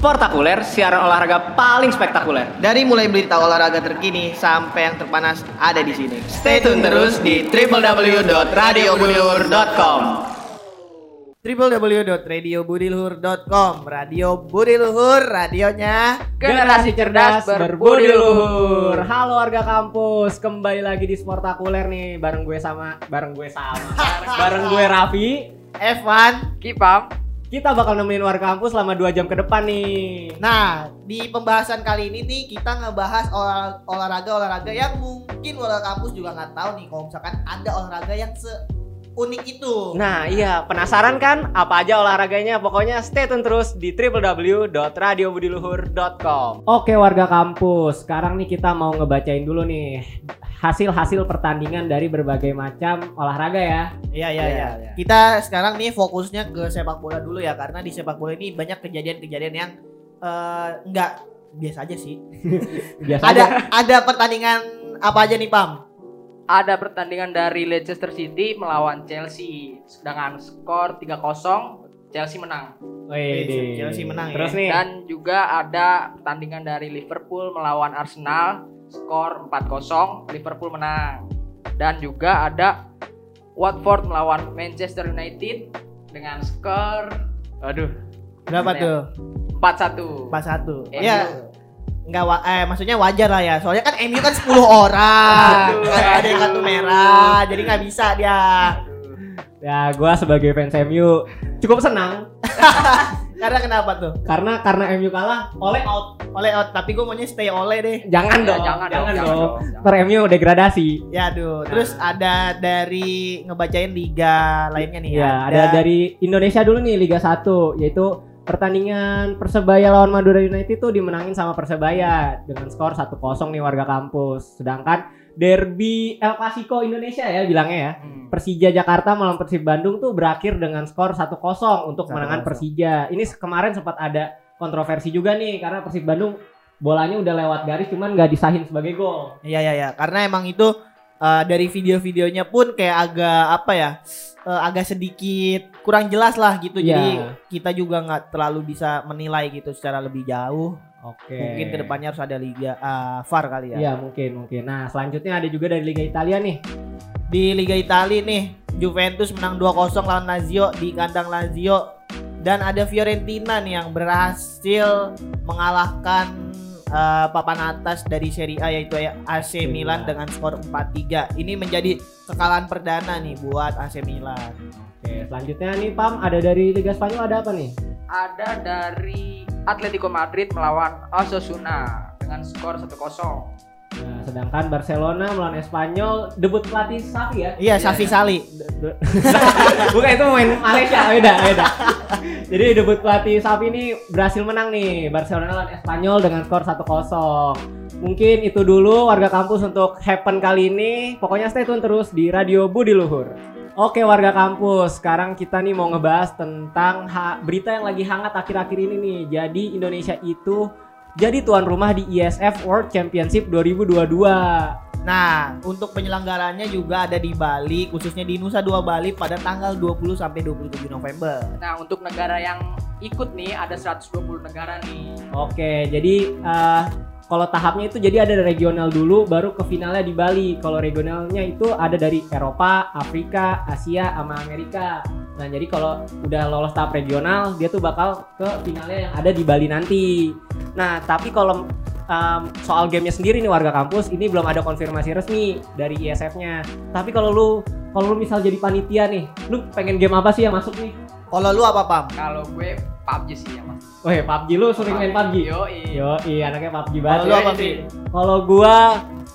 Sportakuler, siaran olahraga paling spektakuler. Dari mulai berita olahraga terkini sampai yang terpanas ada di sini. Stay tune terus di www.radiobudiluhur.com. www.radiobudiluhur.com Radio Budi Luhur, radionya Generasi cerdas berbudi luhur. Halo warga kampus, kembali lagi di Sportakuler nih bareng gue sama bareng gue sama. bareng gue Raffi. Evan. Kipam. Kita bakal nemenin warga kampus selama 2 jam ke depan nih. Nah, di pembahasan kali ini nih kita ngebahas olah- olahraga-olahraga yang mungkin warga kampus juga nggak tahu nih kalau misalkan ada olahraga yang seunik itu. Nah, iya, penasaran kan apa aja olahraganya? Pokoknya stay tune terus di www.radiobudiluhur.com. Oke, warga kampus. Sekarang nih kita mau ngebacain dulu nih hasil-hasil pertandingan dari berbagai macam olahraga ya. Iya iya Iya, iya. iya. Kita sekarang nih fokusnya ke sepak bola dulu ya karena di sepak bola ini banyak kejadian-kejadian yang eh, nggak biasa aja sih. Biasa ada aja. ada pertandingan apa aja nih Pam? Ada pertandingan dari Leicester City melawan Chelsea dengan skor 3-0 Chelsea menang Wih, Chelsea menang ya. Terus nih. dan juga ada pertandingan dari Liverpool melawan Arsenal skor 4-0 Liverpool menang dan juga ada Watford melawan Manchester United dengan skor aduh Berapa ya? tuh? 4-1 Pas satu. Ya nggak wa- eh maksudnya wajar lah ya. Soalnya kan MU kan 10 orang. Aduh. Kan ada yang kartu merah, jadi nggak bisa dia. Ya, gua sebagai fans MU cukup senang Karena kenapa tuh? karena karena MU kalah oleh out. Oleh out, tapi gue maunya stay oleh deh. Jangan Ya, dong, jangan dong, jangan jangan dong. dong. Ntar MU degradasi. Ya aduh. Terus ada dari ngebacain liga lainnya nih Ya, ada dari Indonesia dulu nih Liga 1 yaitu pertandingan Persebaya lawan Madura United tuh dimenangin sama Persebaya dengan skor 1-0 nih warga kampus. Sedangkan derby El Clasico Indonesia ya bilangnya ya. Hmm. Persija Jakarta melawan Persib Bandung tuh berakhir dengan skor 1-0 untuk 1-0. kemenangan Persija. Ini kemarin sempat ada kontroversi juga nih karena Persib Bandung bolanya udah lewat garis cuman nggak disahin sebagai gol. Iya iya iya. Karena emang itu eh, dari video-videonya pun kayak agak apa ya? eh, agak sedikit kurang jelas lah gitu. Iya. Jadi kita juga nggak terlalu bisa menilai gitu secara lebih jauh. Oke. Mungkin ke depannya harus ada liga eh, VAR kali ya. Iya mungkin mungkin. Nah selanjutnya ada juga dari Liga Italia nih. Di Liga Italia nih, Juventus menang 2-0 lawan Lazio di kandang Lazio dan ada Fiorentina nih yang berhasil mengalahkan eh, papan atas dari Serie A yaitu AC AC Milan Milan. dengan skor 4-3. Ini menjadi kekalahan perdana nih buat AC Milan. Oke, selanjutnya nih Pam ada dari Liga Spanyol ada apa nih? ada dari Atletico Madrid melawan Osasuna dengan skor 1-0 Nah, sedangkan Barcelona melawan Espanyol debut pelatih Safi ya. Iya, Safi Sali. Bukan itu main Malaysia, beda, beda. Jadi debut pelatih Safi ini berhasil menang nih Barcelona lawan Espanyol dengan skor 1-0. Mungkin itu dulu warga kampus untuk happen kali ini. Pokoknya stay tune terus di Radio Budi Luhur. Oke warga kampus, sekarang kita nih mau ngebahas tentang berita yang lagi hangat akhir-akhir ini nih. Jadi Indonesia itu jadi tuan rumah di ISF World Championship 2022. Nah, untuk penyelenggarannya juga ada di Bali, khususnya di Nusa Dua Bali pada tanggal 20 sampai 27 November. Nah untuk negara yang ikut nih ada 120 negara nih Oke, jadi eh, kalau tahapnya itu jadi ada regional dulu, baru ke finalnya di Bali. Kalau regionalnya itu ada dari Eropa, Afrika, Asia, sama Amerika. Nah, jadi kalau udah lolos tahap regional, dia tuh bakal ke finalnya yang ada di Bali nanti. Nah, tapi kalau em, soal gamenya sendiri nih warga kampus, ini belum ada konfirmasi resmi dari ISF-nya. Tapi kalau lu kalau lu misal jadi panitia nih, lu pengen game apa sih yang masuk nih? Kalau lu apa, Pam? Kalau gue PUBG sih ya mas Weh, PUBG lu sering main PUBG? Yo Yo, iya anaknya PUBG Kalau banget. lu ya. apa, Fi? Kalau gua,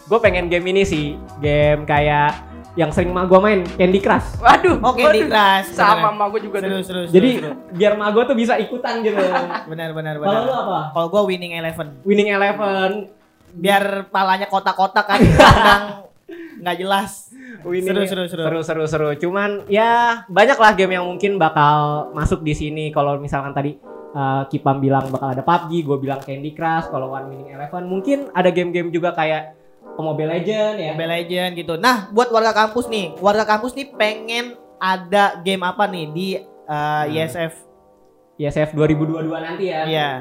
gua pengen game ini sih, game kayak yang sering mah gua main Candy Crush. Waduh Oke, di waduh. kelas. Sama sama gue juga Seru, seru, seru, Jadi seru. biar mah gua tuh bisa ikutan gitu. benar, benar, Kalau lu benar. apa? Kalau gua winning eleven, Winning Eleven. biar palanya kotak-kotak kan, kadang nggak jelas. Winning Seru, seru, seru. seru seru seru. Cuman ya banyak lah game yang mungkin bakal masuk di sini. Kalau misalkan tadi uh, Kipam bilang bakal ada PUBG, gue bilang Candy Crush. Kalau One Winning Eleven mungkin ada game-game juga kayak Mobile Legend ya. Mobile Legend gitu. Nah, buat warga kampus nih, warga kampus nih pengen ada game apa nih di eh, ISF. ISF 2022 nanti ya. Iya.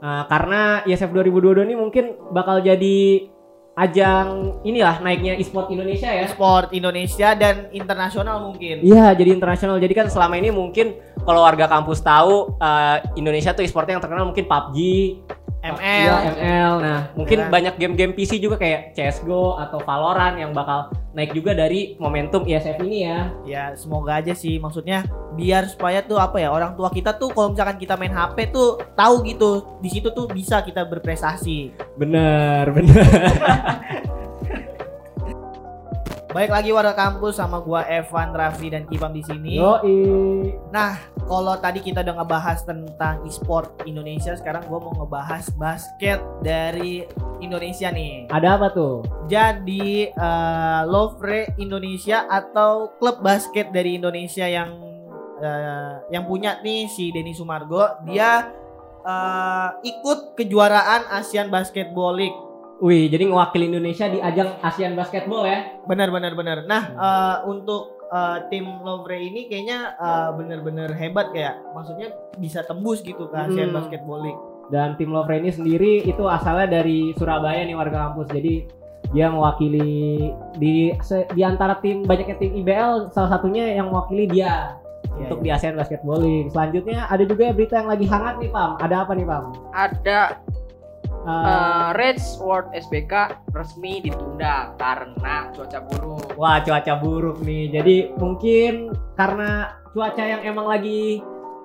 Uh, karena ISF 2022 ini mungkin bakal jadi ajang inilah naiknya e-sport Indonesia ya. Sport Indonesia dan internasional mungkin. Iya, jadi internasional. Jadi kan selama ini mungkin kalau warga kampus tahu uh, Indonesia tuh e-sportnya yang terkenal mungkin PUBG, ML. Iya, ML. Nah, mungkin kan? banyak game-game PC juga kayak CS:GO atau Valorant yang bakal naik juga dari momentum ISF ini ya. Ya semoga aja sih maksudnya biar supaya tuh apa ya orang tua kita tuh kalau misalkan kita main HP tuh tahu gitu di situ tuh bisa kita berprestasi. Bener, bener. Baik lagi warga kampus sama gua Evan, Raffi dan Kipam di sini. Yoi. Nah, kalau tadi kita udah ngebahas tentang e-sport Indonesia, sekarang gua mau ngebahas basket dari Indonesia nih. Ada apa tuh? Jadi eh, Lovre Indonesia atau klub basket dari Indonesia yang eh, yang punya nih si Denny Sumargo, dia eh, ikut kejuaraan ASEAN Basketball League. Wih, jadi ngewakili Indonesia di ajang ASEAN Basketball ya? Benar benar benar. Nah, eh, untuk eh, tim Lovre ini kayaknya eh, benar-benar hebat kayak maksudnya bisa tembus gitu ke ASEAN Hmm. Basketball League. Dan tim Lovre ini sendiri itu asalnya dari Surabaya nih warga kampus. Jadi dia mewakili di di antara tim banyaknya tim IBL salah satunya yang mewakili dia Iya, untuk iya. di ASEAN Basketball League. Selanjutnya ada juga berita yang lagi hangat nih, Pam. Ada apa nih, Pam? Ada Eh, eh, Red Sword SBK resmi ditunda karena cuaca buruk. Wah cuaca buruk nih. Jadi mungkin karena cuaca yang emang lagi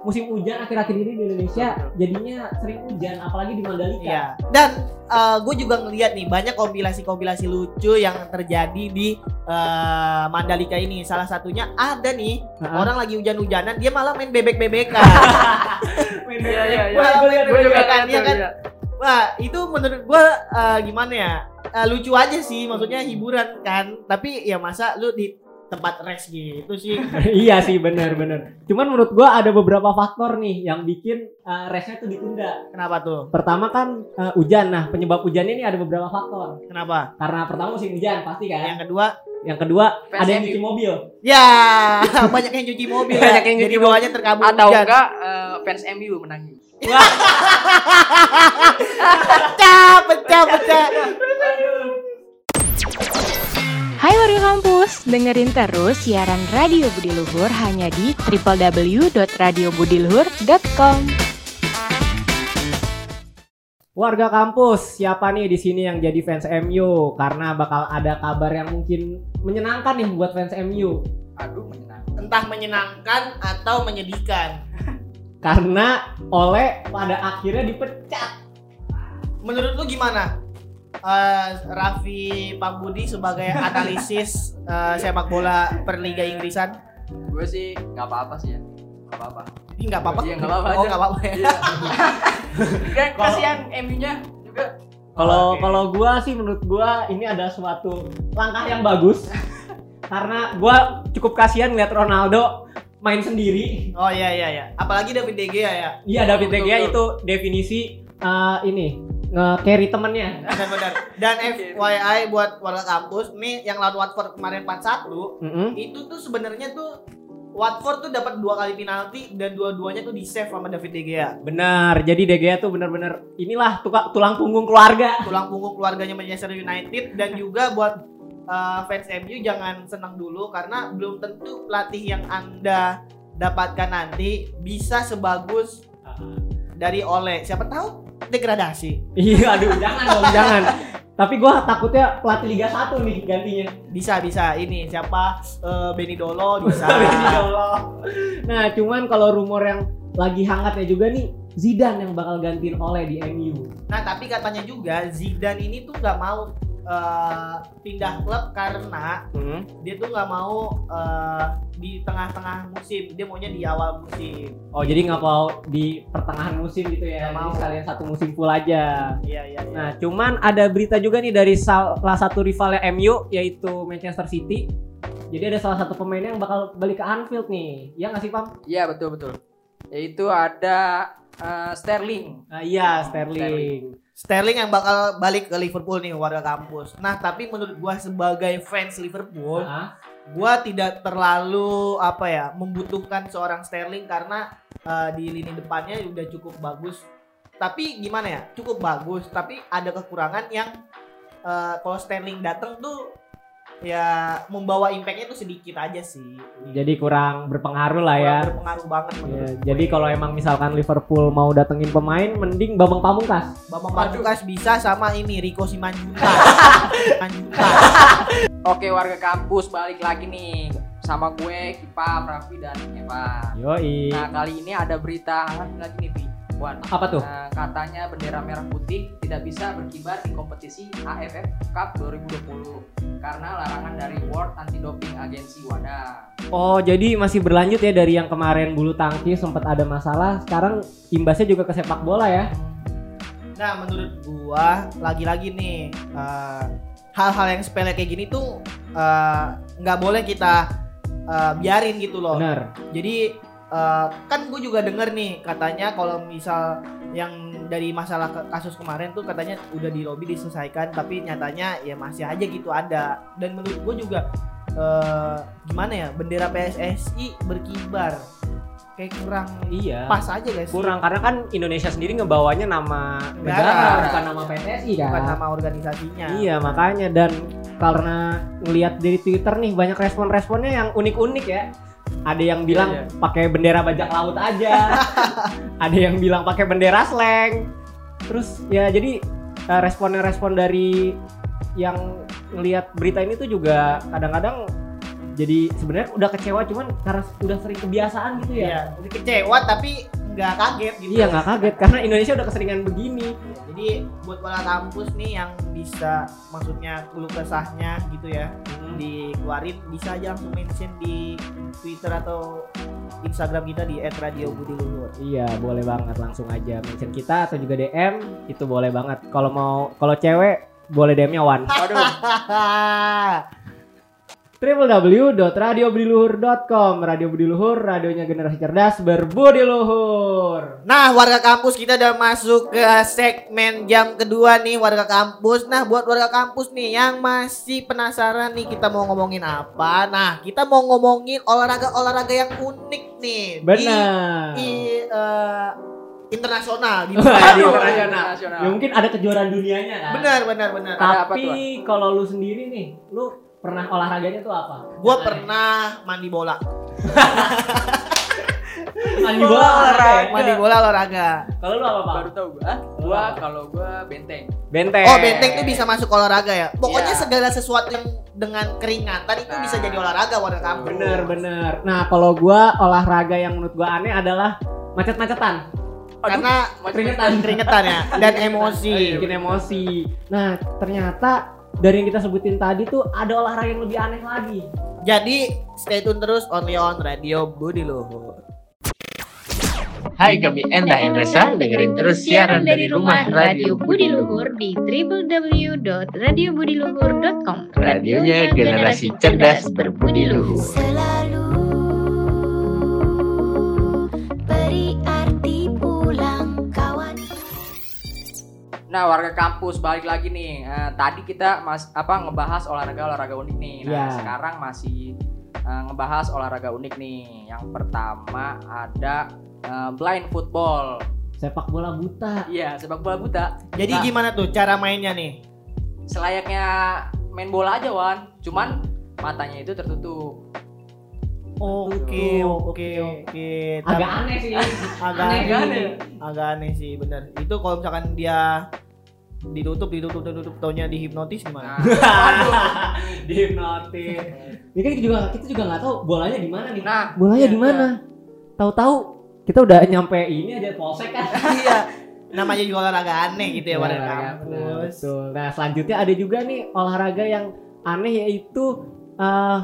musim hujan akhir-akhir ini di Indonesia jadinya sering hujan apalagi di Mandalika. Iya. Dan gue juga ngeliat nih banyak kompilasi-kompilasi lucu yang terjadi di eh, Mandalika ini. Salah satunya ada nih Heeh. orang lagi hujan-hujanan dia malah main bebek-bebekan. Iya iya iya. Gua liat, Gue juga kan, kan, iya kan? Wah itu menurut gue eh, gimana ya Eh, lucu aja sih maksudnya hiburan kan. Tapi ya masa lu di tempat rest gitu sih. iya sih benar-benar. Cuman menurut gua ada beberapa faktor nih yang bikin uh, race-nya tuh ditunda. Kenapa tuh? Pertama kan uh, hujan. Nah penyebab hujannya ini ada beberapa faktor. Kenapa? Karena pertama musim hujan pasti kan. Yang kedua Yang kedua Fans ada yang cuci mobil. ya banyak yang cuci mobil. Banyak ya. yang cuci bawahnya terkabul Atau hujan. enggak eh, fans MU menangis. Pecah, pecah, pecah. Hai warga kampus, dengerin terus siaran Radio Budi Luhur hanya di www.radiobudiluhur.com. Warga kampus, siapa nih di sini yang jadi fans MU? Karena bakal ada kabar yang mungkin menyenangkan nih buat fans MU. Aduh menyenangkan. Entah menyenangkan atau menyedihkan. Karena oleh pada akhirnya dipecat. Menurut lu gimana? Eh, Raffi Pambudi sebagai analisis eh, sepak bola per Liga Inggrisan. Gue sih nggak apa-apa sih ya. Nggak apa-apa. Nggak apa-apa. Iya, nggak apa-apa Oh, aja. nggak apa-apa ya. Iya. Kan kasihan MU-nya juga. Kalau Oke. kalau gua sih menurut gua ini ada suatu langkah yang bagus. Karena gua cukup kasihan lihat Ronaldo main sendiri. Oh iya iya iya. Apalagi David De Gea ya. Iya David De Gea itu definisi eh, ini nge-carry temennya. Benar-benar. Dan FYI buat warga kampus, nih yang lawan Watford kemarin 4-1, Mm-mm. itu tuh sebenarnya tuh Watford tuh dapat dua kali penalti dan dua-duanya tuh di save sama David De Gea. Benar. Jadi De Gea tuh benar-benar inilah tuka- tulang punggung keluarga. Tulang punggung keluarganya Manchester United dan juga buat uh, fans MU jangan senang dulu karena belum tentu pelatih yang Anda dapatkan nanti bisa sebagus dari Ole. Siapa tahu degradasi. Iya, aduh jangan dong, jangan. Tapi gua takutnya pelatih Liga 1 nih gantinya. Bisa bisa ini siapa uh, Benny Dolo bisa. Ini Allah. Nah, cuman kalau rumor yang lagi hangatnya juga nih Zidane yang bakal gantiin oleh di MU. Nah tapi katanya juga Zidane ini tuh nggak mau uh, pindah klub karena dia tuh nggak mau uh, di tengah-tengah musim dia maunya di awal musim Oh, jadi nggak mau di pertengahan musim gitu ya. Jadi mau. sekalian satu musim full aja. iya iya iya Nah, cuman ada berita juga nih dari salah satu rivalnya MU yaitu Manchester City. Jadi ada salah satu pemain yang bakal balik ke Anfield nih. Ya nggak sih, Pam? Iya betul betul. Yaitu ada eh, Sterling. Nah, iya, Oh, Sterling. Sterling yang bakal balik ke Liverpool nih warga kampus nah tapi menurut gua sebagai fans Liverpool Ah, gua tidak terlalu apa ya membutuhkan seorang Sterling karena eh, di lini depannya udah cukup bagus. Tapi gimana ya? Cukup bagus, tapi ada kekurangan yang eh, kalau Sterling datang tuh ya membawa impactnya tuh sedikit aja sih. Jadi kurang berpengaruh lah ya. Kurang berpengaruh banget Ya, menurut gue. jadi kalau emang misalkan Liverpool mau datengin pemain, mending Bambang Pamungkas. Bambang Pamungkas bisa sama ini Rico Simanjuntak. Oke warga kampus balik lagi nih sama gue Kipa, Raffi dan Evan. Yoi. Nah kali ini ada berita hangat lagi nih Pi. Wan. Apa tuh? Nah, katanya bendera merah putih tidak bisa berkibar di kompetisi AFF Cup 2020 karena larangan dari World Anti Doping Agency WADA. Oh, jadi masih berlanjut ya dari yang kemarin bulu tangkis sempat ada masalah, sekarang imbasnya juga ke sepak bola ya. Nah, menurut gua lagi-lagi nih eh, hal-hal yang sepele kayak gini tuh eh, nggak boleh kita eh, biarin gitu loh. Benar. Jadi eh, kan gue juga denger nih katanya kalau misal yang dari masalah kasus kemarin tuh katanya udah di lobby diselesaikan tapi nyatanya ya masih aja gitu ada dan menurut gue juga eh, gimana ya bendera PSSI berkibar kayak kurang Iya. pas aja guys Kurang karena kan Indonesia sendiri ngebawanya nama Negara. negara, bukan nama PSSI kan. bukan nama organisasinya Iya, makanya dan karena ngelihat dari Twitter nih banyak respon-responnya yang unik-unik ya. Ada yang bilang Iya, pakai bendera bajak laut aja. ada yang bilang pakai bendera slang. Terus ya jadi eh, respon-respon dari yang ngelihat berita ini tuh juga kadang-kadang jadi sebenarnya udah kecewa cuman karena udah sering kebiasaan gitu ya. Iya, udah kecewa tapi nggak kaget gitu. Iya nggak kaget karena Indonesia udah keseringan begini. Jadi buat para kampus nih yang bisa maksudnya keluh kesahnya gitu ya dikeluarin bisa aja langsung mention di Twitter atau Instagram kita di @radiobudiluhur. Iya, boleh banget langsung aja mention kita atau juga DM itu boleh banget. Kalau mau kalau cewek boleh DM-nya Wan. Waduh, www.radiobudiluhur.com Radio Budi Luhur, radionya generasi cerdas berbudi luhur. Nah, warga kampus kita udah masuk ke segmen jam kedua nih warga kampus. Nah, buat warga kampus nih yang masih penasaran nih kita mau ngomongin apa. Nah, kita mau ngomongin olahraga-olahraga yang unik nih. Di- Benar. Di, eh, internasional gitu. Di internasional. Ya mungkin ada kejuaraan dunianya kan. Benar, benar, benar. Tapi kalau lu sendiri nih, lu pernah olahraganya tuh apa? Gua pernah mandi bola. Mandi bola olahraga. Mandi bola olahraga. Kalau lu apa, Pak? baru tahu gua. Gua kalau gua benteng. Benteng. Oh, benteng tuh bisa masuk olahraga ya. Pokoknya Iya. segala sesuatu yang dengan keringatan itu Nah. bisa jadi olahraga warga kampus. Bener bener. Nah kalau gua olahraga yang menurut gua aneh adalah macet-macetan, Karena keringetan, keringetan ya dan emosi. bikin emosi. Nah ternyata dari yang kita sebutin tadi tuh ada olahraga yang lebih aneh lagi. Jadi stay tune terus only on Radio Budi Luhur. Hai kami Enda Endresa, dengerin terus siaran dari rumah Radio Budi Luhur, di www.radiobudiluhur.com. radionya generasi cerdas berbudi luhur. Selalu Nah, warga kampus balik lagi nih. Eh, tadi kita mas apa ngebahas olahraga-olahraga unik nih. Nah, Iya. sekarang masih eh, ngebahas olahraga unik nih. Yang pertama ada eh, blind football. Sepak bola buta. Iya, sepak bola buta. Jadi Nah, gimana tuh cara mainnya nih? selayaknya main bola aja, Wan. Cuman matanya itu tertutup. Oke, Tuh, oke, oke. Agak aneh sih. agak aneh, aneh, agak aneh sih bener. Itu kalau misalkan dia ditutup, ditutup, ditutup, taunya dihipnotis gimana? Nah, Dihipnotis. Ini kan juga kita juga nggak tahu bolanya di mana nih. nah Bolanya iya, di mana? Tahu-tahu kita udah nyampe ini aja polsek kan. iya. Namanya juga olahraga aneh gitu ya Olahraga, benar, kampus. betul. Nah, selanjutnya ada juga nih olahraga yang aneh yaitu eh,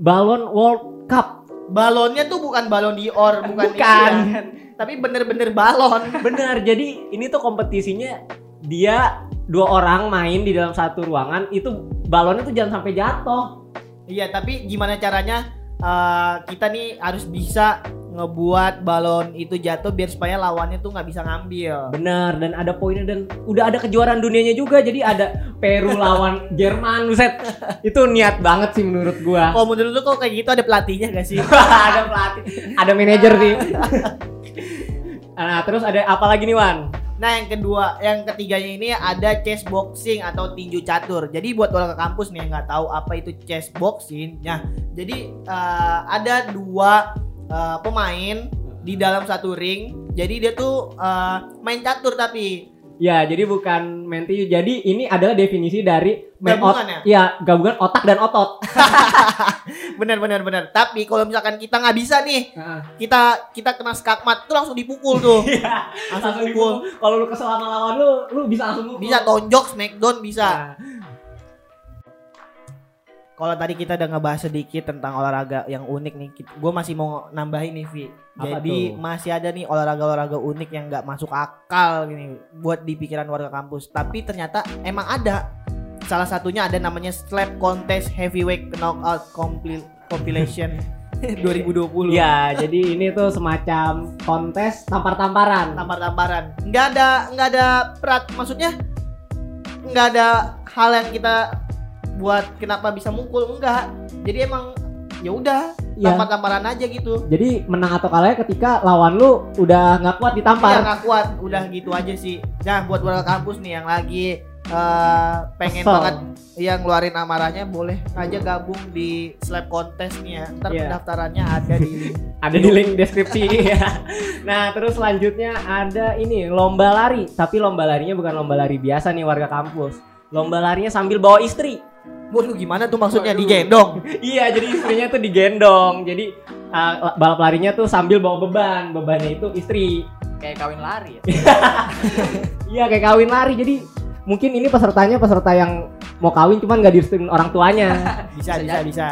balon World Cup. Balonnya tuh bukan balon Dior, bukan Bukan. ya. Tapi bener-bener balon. Benar. Jadi ini tuh kompetisinya dia dua orang main di dalam satu ruangan itu balonnya tuh jangan sampai jatuh. Iya, tapi gimana caranya eh, kita nih harus bisa ngebuat balon itu jatuh biar supaya lawannya tuh nggak bisa ngambil. Bener dan ada poinnya dan udah ada kejuaraan dunianya juga jadi ada Peru lawan Jerman buset itu niat banget sih menurut gua Kalau menurut lu kok kayak gitu ada pelatihnya gak sih? ada pelatih ada manajer sih nah terus ada apa lagi nih Wan Nah yang kedua, yang ketiganya ini ada chess boxing atau tinju catur. Jadi buat warga kampus nih nggak tahu apa itu chess boxing, nah jadi eh, ada dua eh, pemain di dalam satu ring. Jadi dia tuh eh, main catur tapi ya jadi bukan main tinju jadi ini adalah definisi dari main Gabungan ot- ya? ya gabungan otak dan otot bener bener bener. Tapi kalau misalkan kita nggak bisa nih, kita kita kena skakmat tuh langsung dipukul tuh, Iya, langsung langsung pukul. dipukul. kalau lu kesel sama lawan lu lu bisa langsung mukul. Bisa tonjok, smackdown bisa. Nah, Kalau tadi kita udah ngebahas sedikit tentang olahraga yang unik nih, gue masih mau nambahin nih, Vi. Apa Jadi tuh? masih ada nih olahraga-olahraga unik yang nggak masuk akal gini buat di pikiran warga kampus. Tapi ternyata emang ada. Salah satunya ada namanya Slap Contest Heavyweight Knockout Compil- Compilation 2020. Ya, jadi ini tuh semacam kontes tampar-tamparan. tampar-tamparan. Nggak ada nggak ada perat, maksudnya nggak ada hal yang kita buat kenapa bisa mukul enggak. Jadi emang ya udah Ya. tampar-tamparan aja gitu. Jadi menang atau kalahnya ketika lawan lu udah nggak kuat Iya ditampar. nggak kuat, udah gitu aja sih. Nah buat warga kampus nih yang lagi eh, pengen Kesel. banget yang ngeluarin amarahnya boleh aja gabung di slap contest nih ya. Ntar Iya. pendaftarannya ada di link. Ada di link deskripsi ya. Nah, terus selanjutnya ada ini lomba lari, tapi lomba larinya bukan lomba lari biasa nih warga kampus. Lomba larinya sambil bawa istri. Waduh gimana tuh maksudnya digendong? iya, jadi istrinya tuh digendong. Jadi uh, balap larinya tuh sambil bawa beban. Bebannya itu istri. Kayak kawin lari ya. Iya, kayak kawin lari. Jadi mungkin ini pesertanya peserta yang mau kawin cuman nggak direstuin orang tuanya. bisa bisa bisa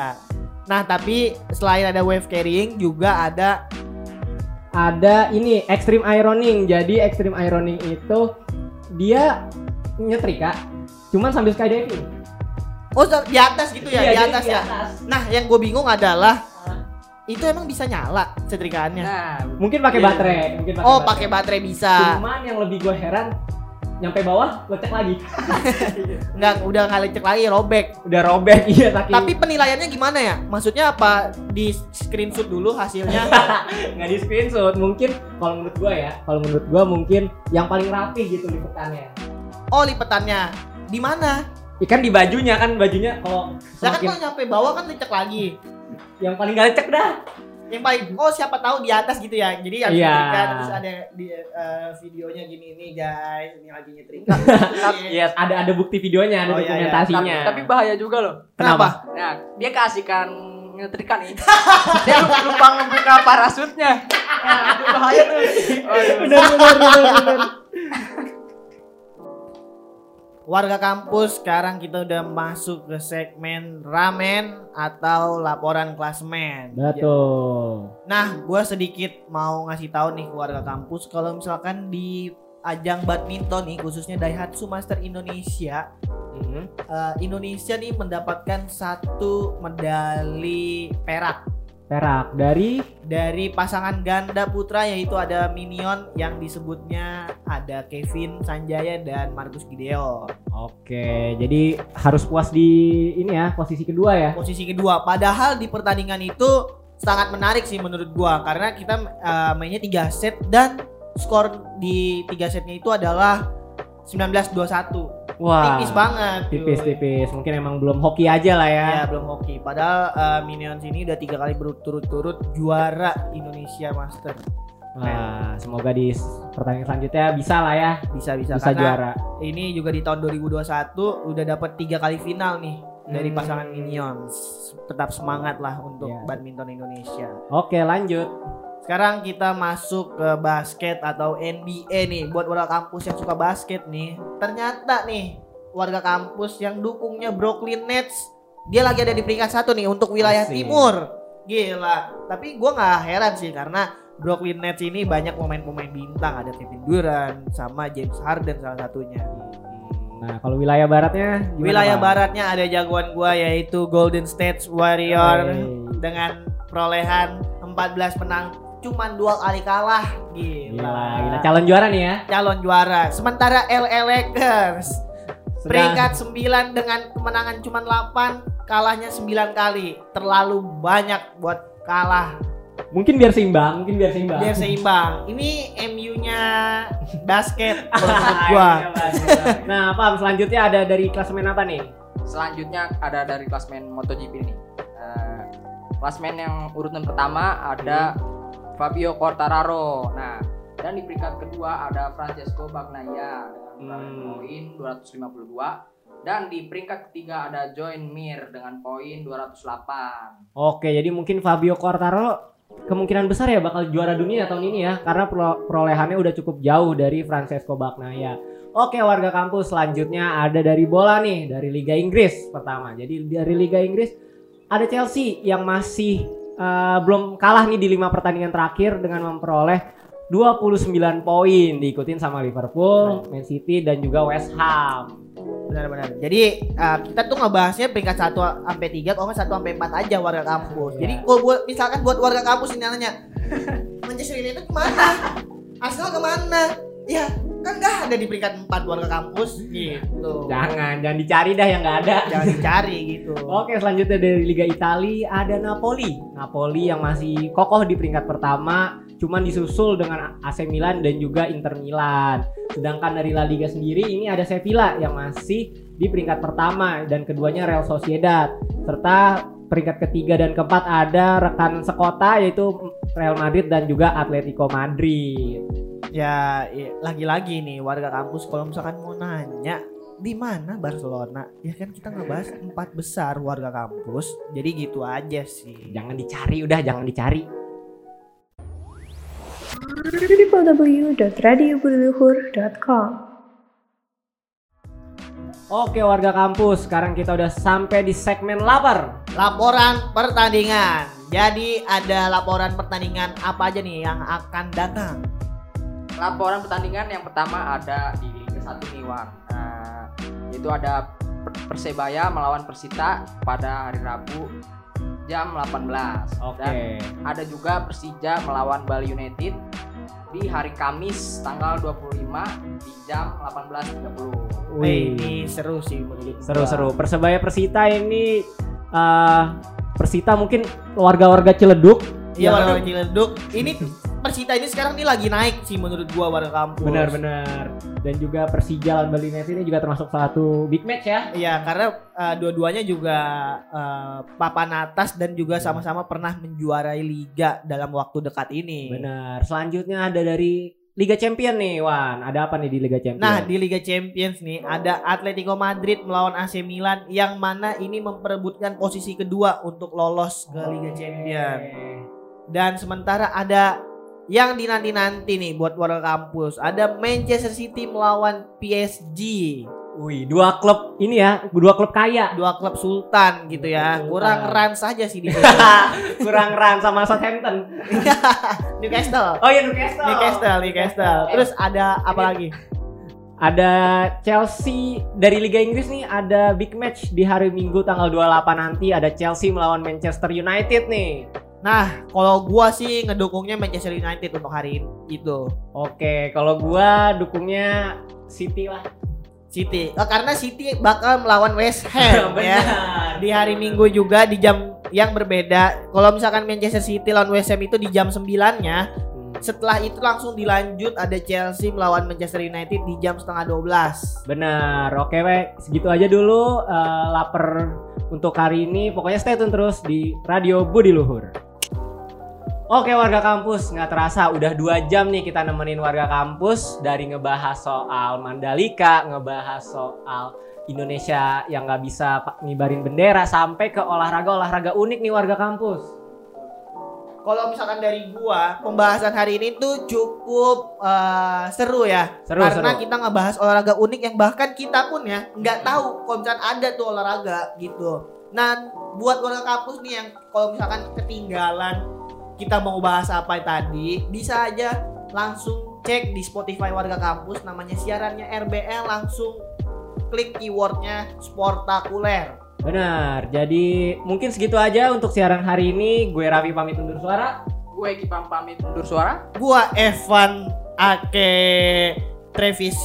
nah tapi selain ada wave carrying juga ada ada ini extreme ironing. Jadi extreme ironing itu dia nyetrika cuman sambil skydiving. Oh di atas gitu ya Iya, di atas ya. nah yang gue bingung adalah itu emang bisa nyala setrikaannya Nah, Mungkin pakai Iya. baterai, mungkin pakai oh pakai baterai bisa. Cuman yang lebih gue heran nyampe bawah lecek lagi. nggak udah nggak lecek lagi robek. Udah robek iya saking tapi penilaiannya gimana ya? Maksudnya apa? Di screenshot dulu hasilnya? Nggak di screenshot. Mungkin kalau menurut gue ya, kalau menurut gue mungkin yang paling rapih gitu lipetannya. oh lipetannya di mana Ikan di bajunya kan bajunya kalau Lah kan kalau nyampe bawah kan lecek lagi yang paling gak lecek dah. yang paling oh siapa tahu di atas gitu ya jadi harus Iya. nyetrika terus ada di eh, videonya gini ini guys ini lagi nyetrika Iya, ada ada bukti videonya, ada Oh, iya, iya. dokumentasinya. tapi bahaya juga loh. Kenapa? Nah, dia keasikan ngetrikan nih. dia lupa ngebuka parasutnya. Nah, itu bahaya tuh. Waduh. bener bener bener bener. Warga kampus sekarang kita udah masuk ke segmen ramen atau laporan klasmen. Betul. Nah, gue sedikit mau ngasih tahu nih ke warga kampus kalau misalkan di ajang badminton nih khususnya Daihatsu Master Indonesia, Mhm. eh, Indonesia nih mendapatkan satu medali perak Perak dari dari pasangan ganda putra yaitu ada Minion yang disebutnya ada Kevin Sanjaya dan Marcus Gideon. Oke, jadi harus puas di ini ya, posisi kedua ya. posisi kedua. Padahal di pertandingan itu sangat menarik sih menurut gua karena kita eh, mainnya 3 set dan skor di 3 setnya itu adalah 19-21. Wah. Tipis banget. Tipis-tipis. Mungkin emang belum hoki aja lah ya. Ya belum hoki. Padahal eh, Minions ini udah tiga kali berturut-turut juara Indonesia Master. Wah, semoga di pertandingan selanjutnya bisa lah ya, Bisa bisa, bisa karena juara. ini juga di tahun 2021 udah dapat tiga kali final nih dari Hmm. pasangan Minions. Tetap semangat lah untuk Ya. badminton Indonesia. Oke, lanjut. Sekarang kita masuk ke basket atau NBA nih buat warga kampus yang suka basket nih. Ternyata nih warga kampus yang dukungnya Brooklyn Nets dia lagi ada di peringkat satu nih untuk wilayah Asik. timur. Gila. Tapi gua nggak heran sih karena Brooklyn Nets ini banyak pemain-pemain bintang ada Kevin Durant sama James Harden salah satunya. Nah, kalau wilayah baratnya gimana, wilayah Bang? baratnya ada jagoan gua yaitu Golden State Warrior Hey. dengan perolehan 14 menang cuman dua kali kalah. Gila. Gila, gila. Calon juara nih ya. Calon juara. Sementara LA Lakers peringkat 9 dengan kemenangan cuman 8, kalahnya 9 kali. Terlalu banyak buat kalah. Mungkin biar seimbang, mungkin biar seimbang. Biar seimbang. Ini MU-nya basket kalau menurut gua. Iya, iya. nah, Pam, selanjutnya ada dari klasemen apa nih? Selanjutnya ada dari klasmen MotoGP ini. Eh, klasmen yang urutan pertama ada Fabio Quartararo. Nah, dan di peringkat kedua ada Francesco Bagnaia dengan Hmm. poin 252 dan di peringkat ketiga ada Join Mir dengan poin 208. Oke, jadi mungkin Fabio Quartararo kemungkinan besar ya bakal juara dunia tahun ini ya karena perolehannya udah cukup jauh dari Francesco Bagnaia. Oke, warga kampus selanjutnya ada dari bola nih, dari Liga Inggris pertama. Jadi dari Liga Inggris ada Chelsea yang masih eh, belum kalah nih di lima pertandingan terakhir dengan memperoleh 29 poin diikutin sama Liverpool, Man City dan juga West Ham. Benar-benar. Jadi uh, kita tuh ngebahasnya peringkat 1 sampai 3 kalau nggak 1 sampai 4 aja warga kampus. Iya. Jadi kalau buat misalkan buat warga kampus ini nanya Manchester United ke mana? Arsenal ke mana? Ya kan nggak ada di peringkat 4 warga kampus gitu. Jangan, jangan dicari dah yang nggak ada. Jangan dicari gitu. Oke selanjutnya dari Liga Italia ada Napoli. Napoli yang masih kokoh di peringkat pertama, cuman disusul dengan AC Milan dan juga Inter Milan. Sedangkan dari La Liga sendiri ini ada Sevilla yang masih di peringkat pertama dan keduanya Real Sociedad. Serta peringkat ketiga dan keempat ada rekan sekota yaitu Real Madrid dan juga Atletico Madrid. Ya lagi-lagi nih warga kampus kalau misalkan mau nanya di mana Barcelona ya kan kita ngebahas empat besar warga kampus jadi gitu aja sih Jangan dicari udah, jangan dicari. Oke warga kampus, sekarang kita udah sampai di segmen lapar. laporan pertandingan jadi ada laporan pertandingan apa aja nih yang akan datang Laporan pertandingan yang pertama ada di Liga 1 nih Wan. Nah, itu ada Per- Persebaya melawan Persita pada hari Rabu jam 18. Oke. Dan ada juga Persija melawan Bali United di hari Kamis tanggal 25 di jam 18.30. Wih, ini seru sih menurut. Seru-seru. Persebaya Persita ini eh Persita mungkin warga-warga Ciledug. Iya warga Ciledug. Ini Persita ini sekarang ini lagi naik sih menurut gua warga kampus. Benar-benar. Dan juga Persija lawan Bali United ini juga termasuk satu big match ya. Iya karena uh, dua-duanya juga uh, papan atas dan juga sama-sama pernah menjuarai liga dalam waktu dekat ini. Benar. Selanjutnya ada dari Liga Champion nih, Wan. Ada apa nih di Liga Champion? Nah di Liga Champions nih ada Atletico Madrid melawan AC Milan yang mana ini memperebutkan posisi kedua untuk lolos ke Liga Champion. Dan sementara ada yang dinanti-nanti nih buat warga kampus ada Manchester City melawan PSG Wih, dua klub ini ya, dua klub kaya. dua klub sultan gitu ya Sultan. kurang run saja sih di. Kurang ran sama Southampton. Newcastle Oh iya Newcastle. Newcastle Newcastle terus ada apa lagi Ada Chelsea dari Liga Inggris nih ada big match di hari Minggu tanggal 28 nanti ada Chelsea melawan Manchester United nih. Nah, kalau gua sih ngedukungnya Manchester United untuk hari ini itu. Oke, kalau gua dukungnya City lah. City. Eh, karena City bakal melawan West Ham ya. Di hari Minggu juga di jam yang berbeda. Kalau misalkan Manchester City lawan West Ham itu di jam 9-nya, Hmm, setelah itu langsung dilanjut ada Chelsea melawan Manchester United di jam setengah 12. Benar. Oke, we. segitu aja dulu eh, lapar untuk hari ini. Pokoknya stay tune terus di Radio Budi Luhur. Oke warga kampus, nggak terasa udah dua jam nih kita nemenin warga kampus dari ngebahas soal Mandalika, ngebahas soal Indonesia yang nggak bisa ngibarin bendera sampai ke olahraga-olahraga unik nih warga kampus. Kalau misalkan dari gua, pembahasan hari ini tuh cukup eh, seru ya. Seru, Karena seru. kita ngebahas olahraga unik yang bahkan kita pun ya nggak tahu kalau misalkan ada tuh olahraga gitu. Nah, buat warga kampus nih yang kalau misalkan ketinggalan kita mau bahas apa tadi, bisa aja langsung cek di Spotify warga kampus namanya siarannya RBL langsung klik keywordnya sportakuler. Benar. Jadi mungkin segitu aja untuk siaran hari ini. Gue Raffi pamit undur suara. Gue Kipam pamit undur suara. Gua Evan Ake Travis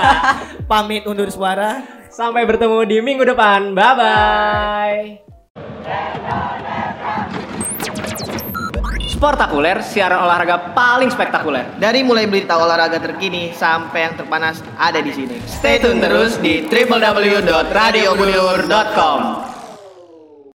pamit undur suara. Sampai bertemu di minggu depan. Bye bye. Sportakuler, siaran olahraga paling spektakuler. Dari mulai berita olahraga terkini sampai yang terpanas ada di sini. Stay tune terus di www.radiobudiluhur.com.